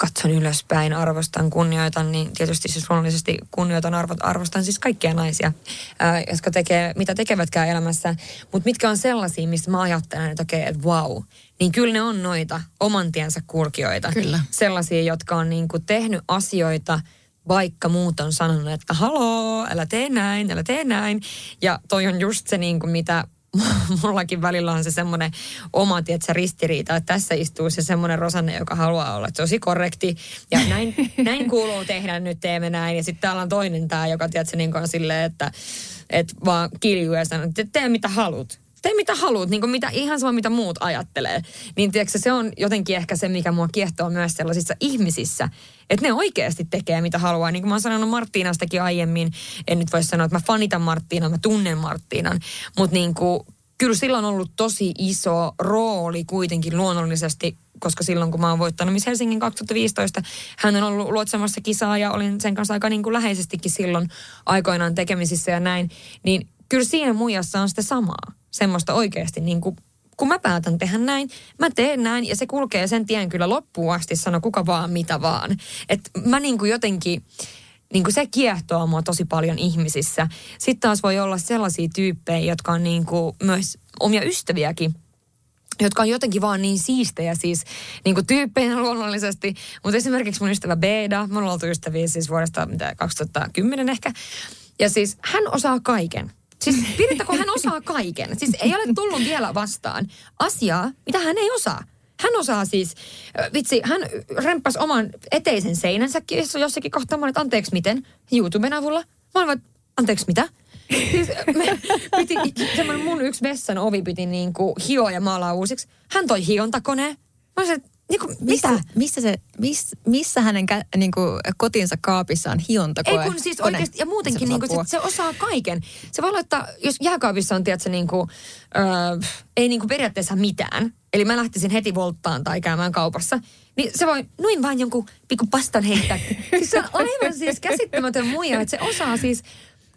katson ylöspäin, arvostan, kunnioitan, niin tietysti siis luonnollisesti kunnioitan, arvostan siis kaikkia naisia, ää, jotka tekee, mitä tekevätkään elämässä. Mutta mitkä on sellaisia, mistä mä ajattelen, että okei, okay, että wow, niin kyllä ne on noita oman tiensä kulkijoita. Kyllä. Sellaisia, jotka on niinku tehnyt asioita, vaikka muut on sanonut, että haloo, älä tee näin, älä tee näin. Ja toi on just se, niinku, mitä mullakin välillä on se semmoinen oma, tietsä, ristiriita, että tässä istuu se semmoinen Rosanne, joka haluaa olla tosi korrekti. Ja näin, näin kuuluu tehdä, nyt teemme näin. Ja sitten täällä on toinen tämä, joka, tiedätkö, niin on silleen, että, että vaan kiljuu ja sanoo, että tee mitä haluat tee mitä haluat, niin mitä, ihan sama mitä muut ajattelee. Niin tiedätkö, se on jotenkin ehkä se, mikä mua kiehtoo myös sellaisissa ihmisissä, että ne oikeasti tekee mitä haluaa. Niin kuin mä oon sanonut Marttiinastakin aiemmin, en nyt voi sanoa, että mä fanitan Marttiinan, mä tunnen Marttiinan, mutta niin kuin, kyllä sillä on ollut tosi iso rooli kuitenkin luonnollisesti, koska silloin kun mä oon voittanut Miss Helsingin 2015, hän on ollut luotsamassa kisaa ja olin sen kanssa aika niin kuin läheisestikin silloin aikoinaan tekemisissä ja näin, niin kyllä siinä muijassa on sitä samaa semmoista oikeasti niin kuin kun mä päätän tehdä näin, mä teen näin ja se kulkee sen tien kyllä loppuun asti, sano kuka vaan, mitä vaan. Että mä niin kuin jotenkin, niin kuin se kiehtoo mua tosi paljon ihmisissä. Sitten taas voi olla sellaisia tyyppejä, jotka on niin kuin myös omia ystäviäkin, jotka on jotenkin vaan niin siistejä siis niin kuin tyyppeinä luonnollisesti. Mutta esimerkiksi mun ystävä Beda, me ollaan oltu ystäviä siis vuodesta mitä, 2010 ehkä. Ja siis hän osaa kaiken. Siis Piritta, kun hän osaa kaiken. Siis ei ole tullut vielä vastaan asiaa, mitä hän ei osaa. Hän osaa siis, vitsi, hän remppasi oman eteisen seinänsäkin, jossa jossakin kohtaa mä että anteeksi miten, YouTuben avulla. Mä olin, anteeksi mitä? Siis me piti, semmoinen mun yksi vessan ovi piti niin kuin hioa ja maalaa uusiksi. Hän toi hiontakoneen. Mä olisin, niin kuin, mitä? Missä, missä, se, miss, missä hänen kä, niin kuin, kotinsa kaapissa on hiontakoe? Ei kun siis oikeasti, ja muutenkin niin kuin, se, se osaa kaiken. Se voi laittaa, jos jääkaapissa on, tiedätkö, niin kuin, öö, ei niin kuin periaatteessa mitään, eli mä lähtisin heti volttaan tai käymään kaupassa, niin se voi noin vain jonkun pikku pastan heittää. siis se on aivan siis käsittämätön muija, että se osaa siis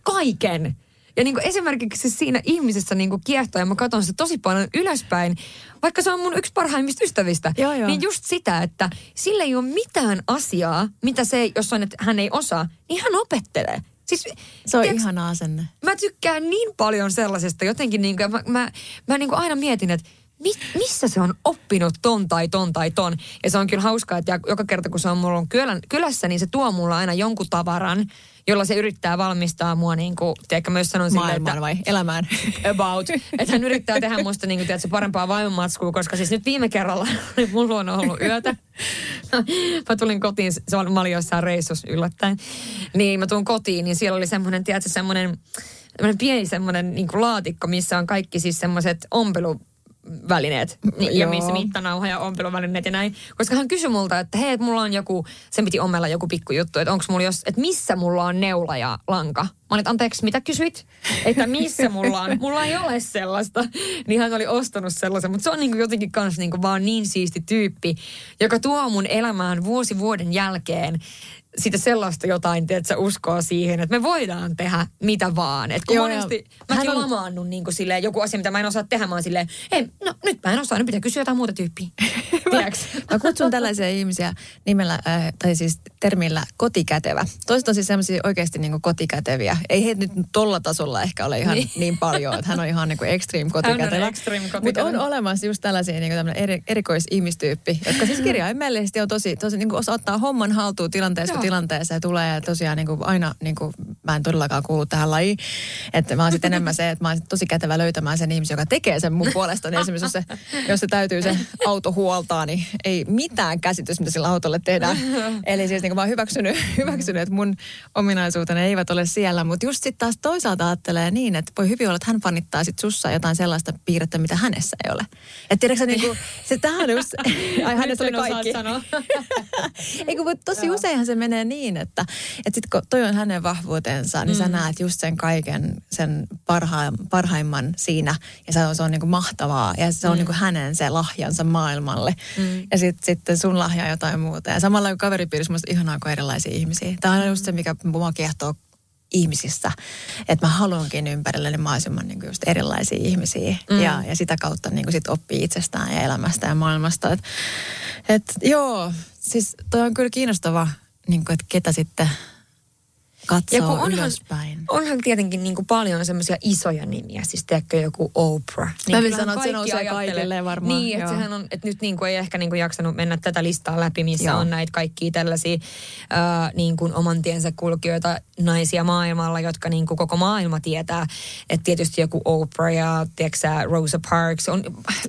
kaiken. Ja niin kuin esimerkiksi siinä ihmisessä niin kuin kiehtoo, ja mä katson sitä tosi paljon ylöspäin, vaikka se on mun yksi parhaimmista ystävistä, joo, joo. niin just sitä, että sillä ei ole mitään asiaa, mitä se, jos on, että hän ei osaa, niin hän opettelee. Siis, se on tiiäks, ihana asenne. Mä tykkään niin paljon sellaisesta jotenkin, niin kuin, mä, mä, mä niin kuin aina mietin, että mi, missä se on oppinut ton tai ton tai ton. Ja se on kyllä hauskaa, että joka kerta kun se on mulla kylän, kylässä, niin se tuo mulla aina jonkun tavaran, jolla se yrittää valmistaa mua niin kuin, tiedätkö, myös sanon sille, että... vai elämään? About. Että hän yrittää tehdä musta niin kuin, tiedätkö, parempaa vaimonmatskua, koska siis nyt viime kerralla oli mun luona ollut yötä. mä tulin kotiin, se on, mä olin jossain reissus yllättäen. Niin mä tulin kotiin, niin siellä oli semmoinen, tiedätkö, semmoinen pieni semmoinen niin laatikko, missä on kaikki siis semmoiset ompelu välineet niin, ja missä mittanauha ja ompeluvälineet ja näin. Koska hän kysyi multa, että hei, mulla on joku, sen piti omella joku pikkujuttu, että onko mulla jos, että missä mulla on neula ja lanka. Mä olin, että anteeksi, mitä kysyit? Että missä mulla on? Mulla ei ole sellaista. Niin hän oli ostanut sellaisen. Mutta se on niinku jotenkin kans niinku vaan niin siisti tyyppi, joka tuo mun elämään vuosi vuoden jälkeen sitä sellaista jotain, että uskoa siihen, että me voidaan tehdä mitä vaan. Että kun Joo, monesti ja mäkin on... lamaannut niin kuin silleen, joku asia, mitä mä en osaa tehdä, mä oon silleen, ei, no nyt mä en osaa, nyt pitää kysyä jotain muuta tyyppiä. Tiedätkö? Mä kutsun tällaisia ihmisiä nimellä, äh, tai siis termillä kotikätevä. Toiset on siis sellaisia oikeasti niin kotikäteviä. Ei heitä nyt tolla tasolla ehkä ole ihan Niin. niin, paljon, että hän on ihan niin kuin extreme kotikätevä. Mutta on olemassa just tällaisia niin kuin eri, erikoisihmistyyppi, jotka siis kirjaimellisesti on tosi, tosi niin kuin osaa ottaa homman haltuun tilanteessa kuin tilanteeseen tulee ja tosiaan niin kuin aina, niin kuin, mä en todellakaan kuulu tähän lajiin, että mä oon sitten enemmän se, että mä oon tosi kätevä löytämään sen ihmisen, joka tekee sen mun puolesta. Niin esimerkiksi jos se, jos se täytyy se auto huoltaa, niin ei mitään käsitys, mitä sillä autolle tehdään. Eli siis niin kuin mä oon hyväksynyt, hyväksynyt, että mun ominaisuuteni eivät ole siellä, mutta just sitten taas toisaalta ajattelee niin, että voi hyvin olla, että hän panittaa sit sussa jotain sellaista piirrettä, mitä hänessä ei ole. Että tiedätkö sä, niin kuin, se tähän on just, ai hänessä oli kaikki. sanoa. Eikö, mutta tosi useinhan se menee niin, että, että sit kun toi on hänen vahvuutensa, niin mm. sä näet just sen kaiken, sen parha, parhaimman siinä. Ja se on, se on niin kuin mahtavaa. Ja se on mm. niin kuin hänen se lahjansa maailmalle. Mm. Ja sit, sitten sun lahja jotain muuta. Ja samalla kuin kaveripiirissä musta ihanaa kuin erilaisia ihmisiä. Tämä on just se, mikä mua kiehtoo ihmisissä. Että mä haluankin ympärilleni mahdollisimman niin kuin just erilaisia ihmisiä. Mm. Ja, ja sitä kautta niin sit oppii itsestään ja elämästä ja maailmasta. Et, et, joo, siis toi on kyllä kiinnostava, niin kuin, että ketä sitten katsoo Ja onhan, ylöspäin. onhan tietenkin niin kuin paljon semmoisia isoja nimiä, siis tiedätkö joku Oprah. Mä kyllähän sanoa, että se nousee kaikille varmaan, Niin, että sehän on, että nyt niin kuin ei ehkä niin kuin jaksanut mennä tätä listaa läpi, missä Joo. on näitä kaikkia tällaisia ää, niin kuin oman tiensä kulkijoita, naisia maailmalla, jotka niin kuin koko maailma tietää. Että tietysti joku Oprah ja tiedätkö Rosa Parks, on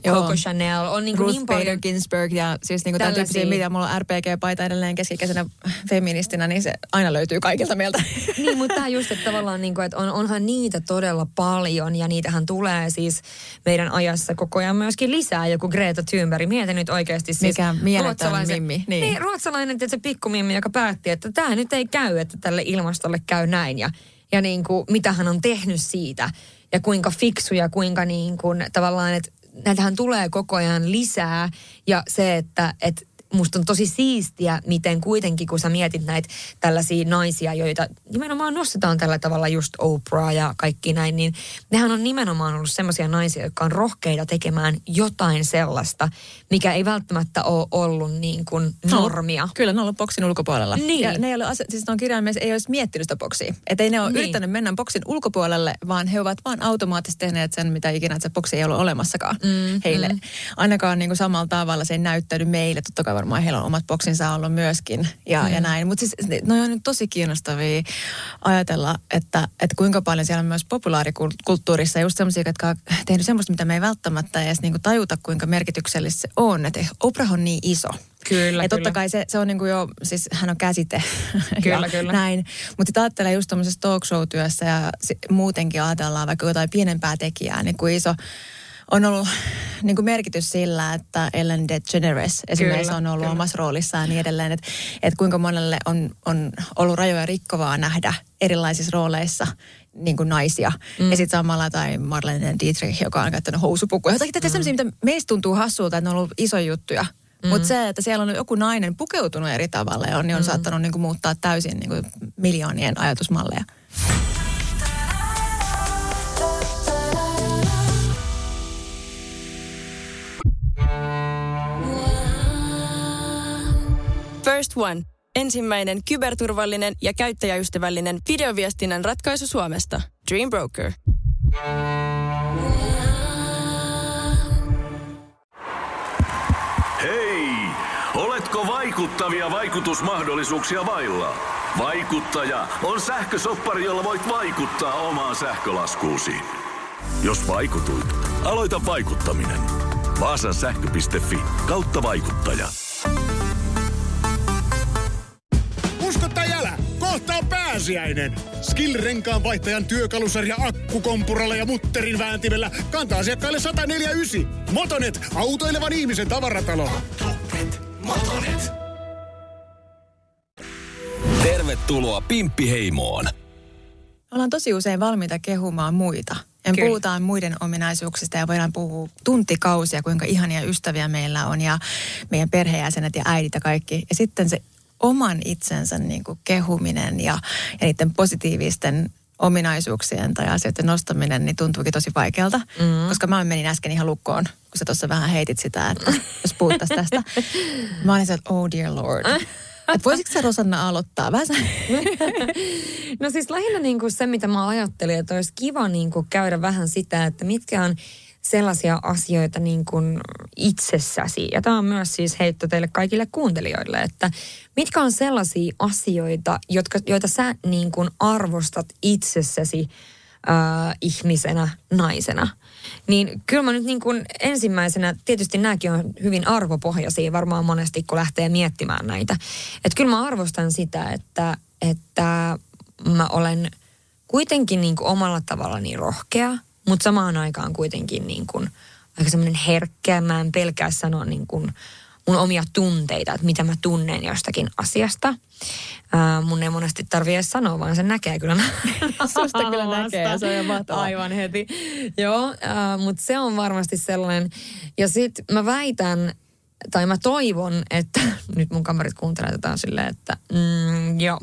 Joo. Coco Chanel, on niin kuin Ruth niin Bader paljon. Ginsburg ja siis niinku tämän Tällaisia. tyyppisiä, mitä mulla on RPG-paita edelleen keskikäisenä feministinä, niin se aina löytyy kaikilta meiltä. Niin, mutta tämä just, että tavallaan niin kuin, että on, onhan niitä todella paljon ja niitähän tulee siis meidän ajassa koko ajan myöskin lisää. Joku Greta Thunberg, mieti nyt oikeasti siis Mikä mieletön ruotsalaisen- mimmi, Niin. niin. ruotsalainen että se pikkumimmi, joka päätti, että tämä nyt ei käy, että tälle ilmastolle käy näin ja, ja niin kuin, mitä hän on tehnyt siitä ja kuinka fiksu ja kuinka niin kuin, tavallaan, että näitähän tulee koko ajan lisää ja se, että, että musta on tosi siistiä, miten kuitenkin, kun sä mietit näitä tällaisia naisia, joita nimenomaan nostetaan tällä tavalla just Oprah ja kaikki näin, niin nehän on nimenomaan ollut semmoisia naisia, jotka on rohkeita tekemään jotain sellaista, mikä ei välttämättä ole ollut niin kuin normia. Kyllä, ne on ollut boksin ulkopuolella. Niin. Ja ne ei ole, siis ne on kirjaimellisesti, ei olisi miettinyt sitä boksia. Että ei ne ole niin. yrittänyt mennä boksin ulkopuolelle, vaan he ovat vaan automaattisesti tehneet sen, mitä ikinä, että se boksi ei ollut olemassakaan mm, heille. Mm. Ainakaan niin kuin samalla tavalla se ei näyttänyt meille. Totta kai varmaan heillä on omat boksinsa ollut myöskin ja, mm. ja näin. Mutta siis ne on nyt tosi kiinnostavia ajatella, että, että kuinka paljon siellä on myös populaarikulttuurissa just semmoisia, jotka on tehnyt semmoista, mitä me ei välttämättä edes niin kuin tajuta, kuinka merkityksellistä se on. Että Oprah on niin iso. Kyllä, ja totta kyllä. kai se, se on niin kuin jo, siis hän on käsite. Kyllä, ja kyllä. Näin. Mutta sitten ajattelee just tuommoisessa talk show-työssä ja muutenkin ajatellaan vaikka jotain pienempää tekijää, niin kuin iso on ollut niin kuin merkitys sillä, että Ellen DeGeneres esimerkiksi Kyllä, on ollut kyllä. omassa roolissaan ja niin edelleen, että, että kuinka monelle on, on ollut rajoja rikkovaa nähdä erilaisissa rooleissa niin kuin naisia. Mm. Ja sitten samalla tai Marlene Dietrich, joka on käyttänyt housupukuja. Jotakin mm. sellaisia, mitä meistä tuntuu hassulta, että ne on ollut isoja juttuja. Mm. Mutta se, että siellä on joku nainen pukeutunut eri tavalla ja on, niin on mm. saattanut niin kuin muuttaa täysin niin kuin miljoonien ajatusmalleja. First One. Ensimmäinen kyberturvallinen ja käyttäjäystävällinen videoviestinnän ratkaisu Suomesta. Dream Broker. Hei! Oletko vaikuttavia vaikutusmahdollisuuksia vailla? Vaikuttaja on sähkösoppari, jolla voit vaikuttaa omaan sähkölaskuusi. Jos vaikutuit, aloita vaikuttaminen. Vaasan sähkö.fi kautta vaikuttaja. Usko tai älä, kohta on pääsiäinen. Skill-renkaan vaihtajan työkalusarja akkukompuralla ja mutterin vääntimellä kantaa asiakkaille 149. Motonet, autoilevan ihmisen tavaratalo. Tervetuloa Pimppiheimoon. ollaan tosi usein valmiita kehumaan muita. Ja Kyllä. puhutaan muiden ominaisuuksista ja voidaan puhua tuntikausia, kuinka ihania ystäviä meillä on ja meidän perheenjäsenet ja äidit ja kaikki. Ja sitten se oman itsensä niin kuin kehuminen ja, ja niiden positiivisten ominaisuuksien tai asioiden nostaminen niin tuntuukin tosi vaikealta, mm. koska mä menin äsken ihan lukkoon, kun sä tuossa vähän heitit sitä, että jos puhuttaisiin tästä. Mä olin se, että oh dear lord. Että voisitko sä Rosanna aloittaa? Vähän. No siis lähinnä niin kuin se, mitä mä ajattelin, että olisi kiva niin kuin käydä vähän sitä, että mitkä on sellaisia asioita niin kuin itsessäsi. Ja tämä on myös siis heitto teille kaikille kuuntelijoille, että mitkä on sellaisia asioita, jotka, joita sä niin kuin arvostat itsessäsi äh, ihmisenä, naisena. Niin kyllä mä nyt niin kuin ensimmäisenä, tietysti nämäkin on hyvin arvopohjaisia varmaan monesti, kun lähtee miettimään näitä. Että kyllä mä arvostan sitä, että, että mä olen kuitenkin niin kuin omalla tavallani rohkea, mutta samaan aikaan kuitenkin niin kuin aika semmoinen herkkä. Mä en pelkää sanoa niin kuin mun omia tunteita, että mitä mä tunnen jostakin asiasta. Ää, mun ei monesti tarvitse edes sanoa, vaan se näkee kyllä. Susta kyllä näkee ja se on mahtavaa. Aivan heti. Joo, mutta se on varmasti sellainen. Ja sitten mä väitän, tai mä toivon, että nyt mun kamerit kuuntelee tätä silleen, että mm, joo.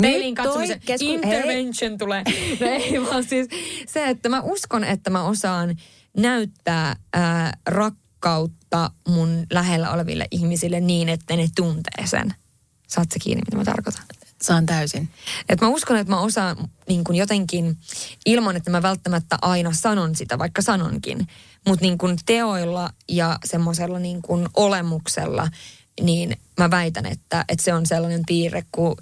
Peilin katsomisen kesku- intervention tulee. No ei vaan siis se, että mä uskon, että mä osaan näyttää ää, rakkautta mun lähellä oleville ihmisille niin, että ne tuntee sen. Saat se kiinni, mitä mä tarkoitan? Saan täysin. Et mä uskon, että mä osaan niin kuin jotenkin, ilman että mä välttämättä aina sanon sitä, vaikka sanonkin, mutta niin teoilla ja semmoisella niin olemuksella, niin mä väitän, että, että se on sellainen piirre, kun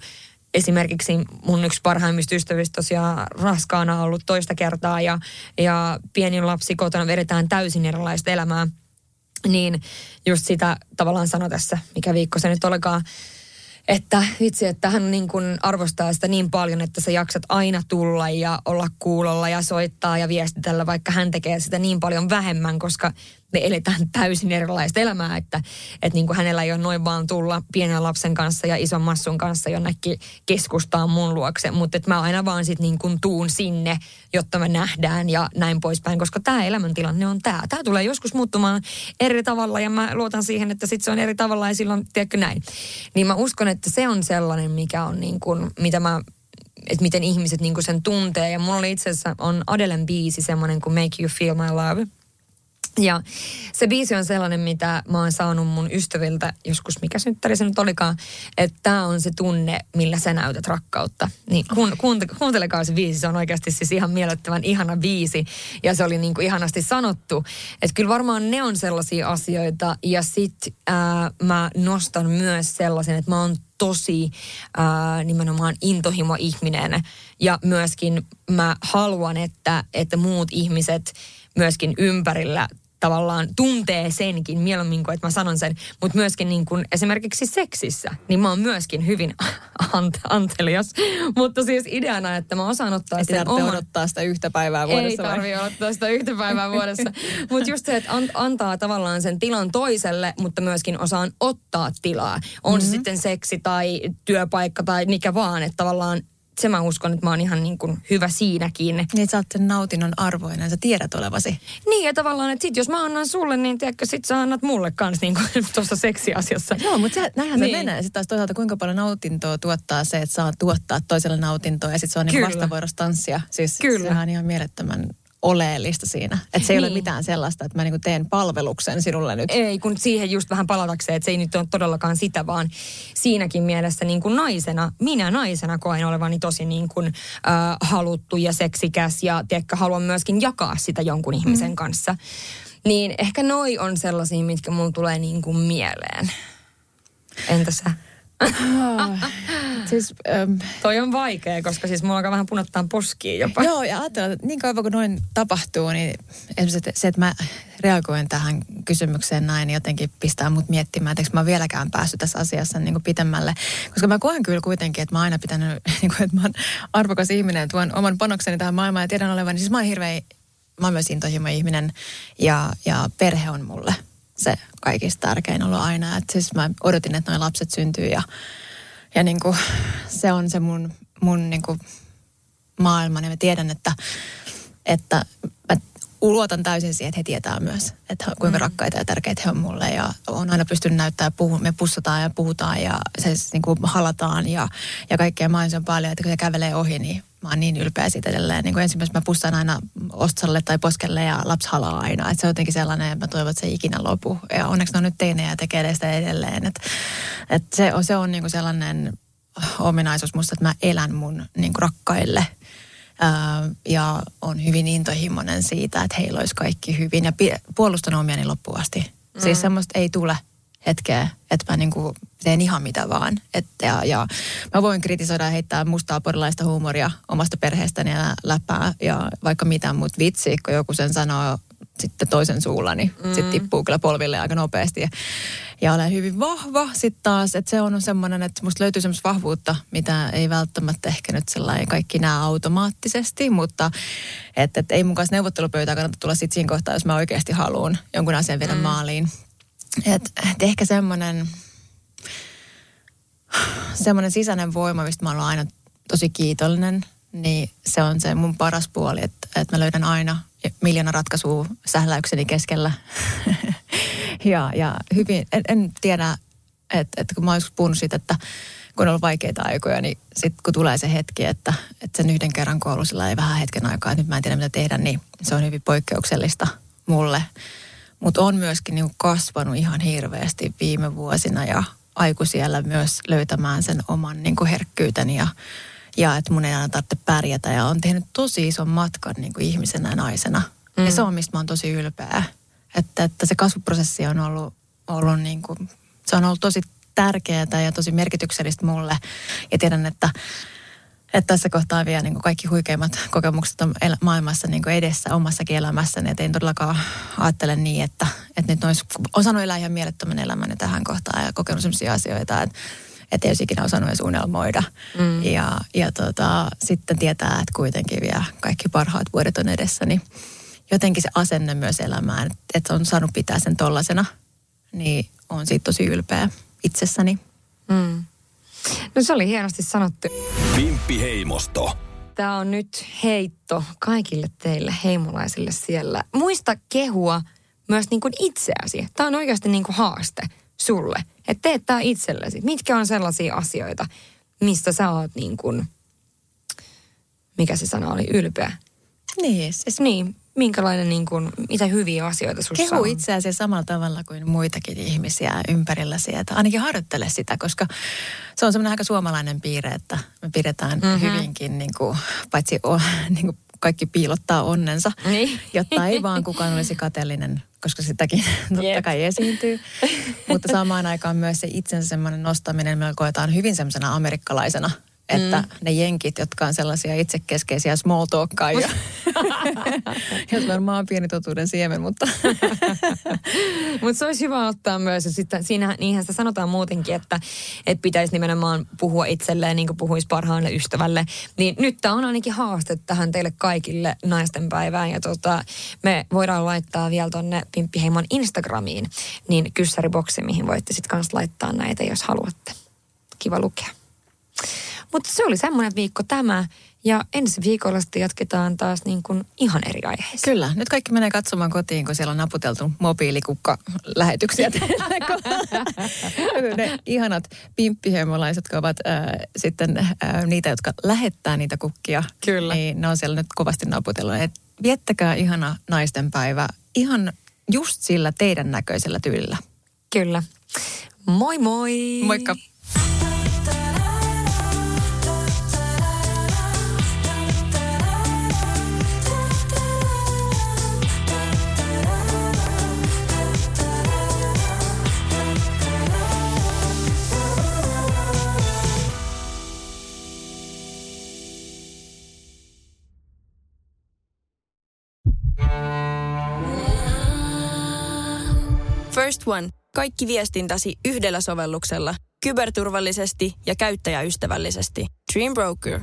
esimerkiksi mun yksi parhaimmista ystävistä tosiaan raskaana ollut toista kertaa ja, ja pienin lapsi kotona vedetään täysin erilaista elämää, niin just sitä tavallaan sanotessa, mikä viikko se nyt olekaan, että vitsi, että hän niin kuin arvostaa sitä niin paljon, että sä jaksat aina tulla ja olla kuulolla ja soittaa ja viestitellä, vaikka hän tekee sitä niin paljon vähemmän, koska me eletään täysin erilaista elämää, että, että niin kuin hänellä ei ole noin vaan tulla pienen lapsen kanssa ja ison massun kanssa jonnekin keskustaan mun luokse, mutta että mä aina vaan sit niin kuin tuun sinne, jotta me nähdään ja näin poispäin, koska tämä elämäntilanne on tämä. Tämä tulee joskus muuttumaan eri tavalla ja mä luotan siihen, että sit se on eri tavalla ja silloin, tiedätkö näin. Niin mä uskon, että se on sellainen, mikä on niin kuin, mitä mä että miten ihmiset niin kuin sen tuntee. Ja mulla oli itse asiassa on Adelen biisi semmoinen kuin Make You Feel My Love. Ja se biisi on sellainen, mitä mä oon saanut mun ystäviltä joskus, mikä synttäri se nyt olikaan, että tämä on se tunne, millä sä näytät rakkautta. Niin kun, kuunte, kuuntelekaa se biisi, se on oikeasti siis ihan miellyttävän ihana biisi. Ja se oli niin kuin ihanasti sanottu. Että kyllä varmaan ne on sellaisia asioita. Ja sit ää, mä nostan myös sellaisen, että mä oon tosi ää, nimenomaan intohimo-ihminen. Ja myöskin mä haluan, että, että muut ihmiset myöskin ympärillä tavallaan tuntee senkin mieluummin kuin, että mä sanon sen, mutta myöskin niin kuin esimerkiksi seksissä, niin mä oon myöskin hyvin ant- antelias. Mutta siis ideana, että mä osaan ottaa Ei sen oman... odottaa sitä yhtä päivää vuodessa. Ei tarvitse ottaa sitä yhtä päivää vuodessa. mutta just se, että an- antaa tavallaan sen tilan toiselle, mutta myöskin osaan ottaa tilaa. On mm-hmm. se sitten seksi tai työpaikka tai mikä vaan, että tavallaan se mä uskon, että mä oon ihan niin kuin hyvä siinäkin. Niin, että sä oot sen nautinnon arvoinen, sä tiedät olevasi. Niin, ja tavallaan, että sit jos mä annan sulle, niin tiedätkö, sit sä annat mulle kans niin kuin tuossa seksiasiassa. Joo, mutta se, näinhän Niin. se menee. Sitten taas toisaalta kuinka paljon nautintoa tuottaa se, että saa tuottaa toiselle nautintoa ja sitten se on niin vastavuorostanssia. Siis Kyllä. sehän on ihan mielettömän oleellista siinä. Että se ei niin. ole mitään sellaista, että mä niinku teen palveluksen sinulle nyt. Ei, kun siihen just vähän palatakseen, että se ei nyt ole todellakaan sitä, vaan siinäkin mielessä niin kuin naisena, minä naisena koen olevani tosi niin kuin, äh, haluttu ja seksikäs ja tiedätkö, haluan myöskin jakaa sitä jonkun ihmisen mm. kanssa. Niin ehkä noi on sellaisia, mitkä mulla tulee niin kuin mieleen. Entä sä? Siis, ähm, Toi on vaikea, koska siis mulla alkaa vähän punottaa poskiin jopa. Joo, ja ajatellaan, että niin kauan kuin noin tapahtuu, niin esimerkiksi se, että mä reagoin tähän kysymykseen näin, niin jotenkin pistää mut miettimään, että eikö mä vieläkään päässyt tässä asiassa niin kuin pitemmälle. Koska mä koen kyllä kuitenkin, että mä oon aina pitänyt, niin kuin, että mä oon arvokas ihminen, että tuon oman panokseni tähän maailmaan ja tiedän olevan, niin siis mä oon hirveä, mä oon myös intohimo ihminen ja, ja perhe on mulle se kaikista tärkein ollut aina. Että siis mä odotin, että noin lapset syntyy ja, ja niin kuin, se on se mun, mun niin kuin maailman ja mä tiedän, että, että mä luotan täysin siihen, että he tietää myös, että kuinka mm. rakkaita ja tärkeitä he on mulle. Ja on aina pystynyt näyttämään, puhu, me pussataan ja puhutaan ja se niin kuin halataan ja, ja kaikkea on paljon, että kun se kävelee ohi, niin mä oon niin ylpeä siitä edelleen. Niin kuin ensimmäisenä mä pussaan aina ostsalle tai poskelle ja lapsi halaa aina. Että se on jotenkin sellainen, että mä toivon, että se ei ikinä lopu. Ja onneksi ne on nyt teinejä ja tekee sitä edelleen. Että, että se on, se on niin kuin sellainen ominaisuus musta, että mä elän mun niin kuin rakkaille – ja on hyvin intohimoinen siitä, että heillä olisi kaikki hyvin ja puolustan omiani loppuun asti. Siis mm. Siis semmoista ei tule hetkeä, että mä niinku teen ihan mitä vaan. Et, ja, ja mä voin kritisoida ja heittää mustaa porilaista huumoria omasta perheestäni ja läppää ja vaikka mitä, mutta vitsi, kun joku sen sanoo sitten toisen suulla, niin mm. sitten tippuu kyllä polville aika nopeasti. Ja, ja olen hyvin vahva sitten taas, että se on semmoinen, että musta löytyy semmoista vahvuutta, mitä ei välttämättä ehkä nyt sellainen kaikki näe automaattisesti, mutta että et ei mun kanssa neuvottelupöytää kannata tulla sitten siinä kohtaa, jos mä oikeasti haluan jonkun asian viedä mm. maaliin. Että et ehkä semmoinen, semmoinen sisäinen voima, mistä mä olen aina tosi kiitollinen, niin se on se mun paras puoli, että, että mä löydän aina miljoona ratkaisua sähläykseni keskellä. ja, ja hyvin, en, en tiedä, että, että kun mä olisin puhunut siitä, että kun on ollut vaikeita aikoja, niin sitten kun tulee se hetki, että, että sen yhden kerran koulussa ei vähän hetken aikaa, että nyt mä en tiedä mitä tehdä, niin se on hyvin poikkeuksellista mulle. Mutta on myöskin niin kasvanut ihan hirveästi viime vuosina ja aikuisiellä myös löytämään sen oman niin kuin herkkyyteni ja ja että mun ei aina tarvitse pärjätä ja on tehnyt tosi ison matkan niin kuin ihmisenä ja naisena. Mm. Ja se on, mistä mä oon tosi ylpeä. Että, että se kasvuprosessi on ollut, ollut niin kuin, se on ollut tosi tärkeää ja tosi merkityksellistä mulle. Ja tiedän, että, että tässä kohtaa vielä niin kuin kaikki huikeimmat kokemukset on maailmassa niin kuin edessä omassakin elämässäni. Että en todellakaan ajattele niin, että, että nyt olisi osannut elää ihan mielettömän elämän tähän kohtaan ja kokenut sellaisia asioita, että että ei olisi ikinä osannut edes unelmoida. Mm. Ja, ja tota, sitten tietää, että kuitenkin vielä kaikki parhaat vuodet on edessä, niin jotenkin se asenne myös elämään, että on saanut pitää sen tollasena, niin on siitä tosi ylpeä itsessäni. Mm. No se oli hienosti sanottu. Vimppi Heimosto. Tämä on nyt heitto kaikille teille heimolaisille siellä. Muista kehua myös niin kuin itseäsi. Tämä on oikeasti niin kuin haaste sulle. Että teet tämä itsellesi. Mitkä on sellaisia asioita, mistä sä oot niin kuin, mikä se sana oli, ylpeä? Niin, siis... Niin, minkälainen, niin kuin, mitä hyviä asioita sussa Kehu on? itseäsi samalla tavalla kuin muitakin ihmisiä ympärillä sieltä. Ainakin harjoittele sitä, koska se on semmoinen aika suomalainen piirre, että me pidetään mm-hmm. hyvinkin, niin kuin, paitsi o, niin kuin kaikki piilottaa onnensa, niin. jotta ei vaan kukaan olisi kateellinen, koska sitäkin totta yep. kai esiintyy. Mutta samaan aikaan myös se itsensä semmoinen nostaminen me koetaan hyvin semmoisena amerikkalaisena että mm. ne jenkit, jotka on sellaisia itsekeskeisiä small talkkaajia, jos varmaan on pieni totuuden siemen, mutta... mutta se olisi hyvä ottaa myös, sitten siinä, niinhän sitä sanotaan muutenkin, että, että pitäisi nimenomaan puhua itselleen niin kuin puhuisi parhaalle ystävälle. Niin nyt tämä on ainakin haaste tähän teille kaikille naisten päivään, ja tota, me voidaan laittaa vielä tonne Pimppiheimon Instagramiin, niin kyssäriboksi, mihin voitte sitten kanssa laittaa näitä, jos haluatte. Kiva lukea. Mutta se oli semmoinen viikko tämä. Ja ensi viikolla sitten jatketaan taas niin kuin ihan eri aiheessa. Kyllä. Nyt kaikki menee katsomaan kotiin, kun siellä on naputeltu mobiilikukka-lähetyksiä. ne ihanat pimppiheimolaiset, jotka ovat äh, sitten äh, niitä, jotka lähettää niitä kukkia. Kyllä. Niin ne on siellä nyt kovasti naputellut. Et viettäkää ihana naistenpäivä ihan just sillä teidän näköisellä tyylillä. Kyllä. Moi moi! Moikka! First One. Kaikki viestintäsi yhdellä sovelluksella. Kyberturvallisesti ja käyttäjäystävällisesti. Dream Broker.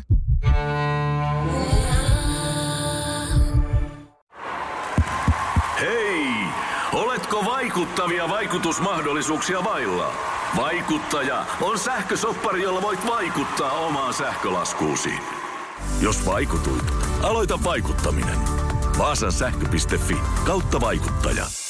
Hei! Oletko vaikuttavia vaikutusmahdollisuuksia vailla? Vaikuttaja on sähkösoppari, jolla voit vaikuttaa omaan sähkölaskuusi. Jos vaikutuit, aloita vaikuttaminen. Vaasan sähkö.fi kautta vaikuttaja.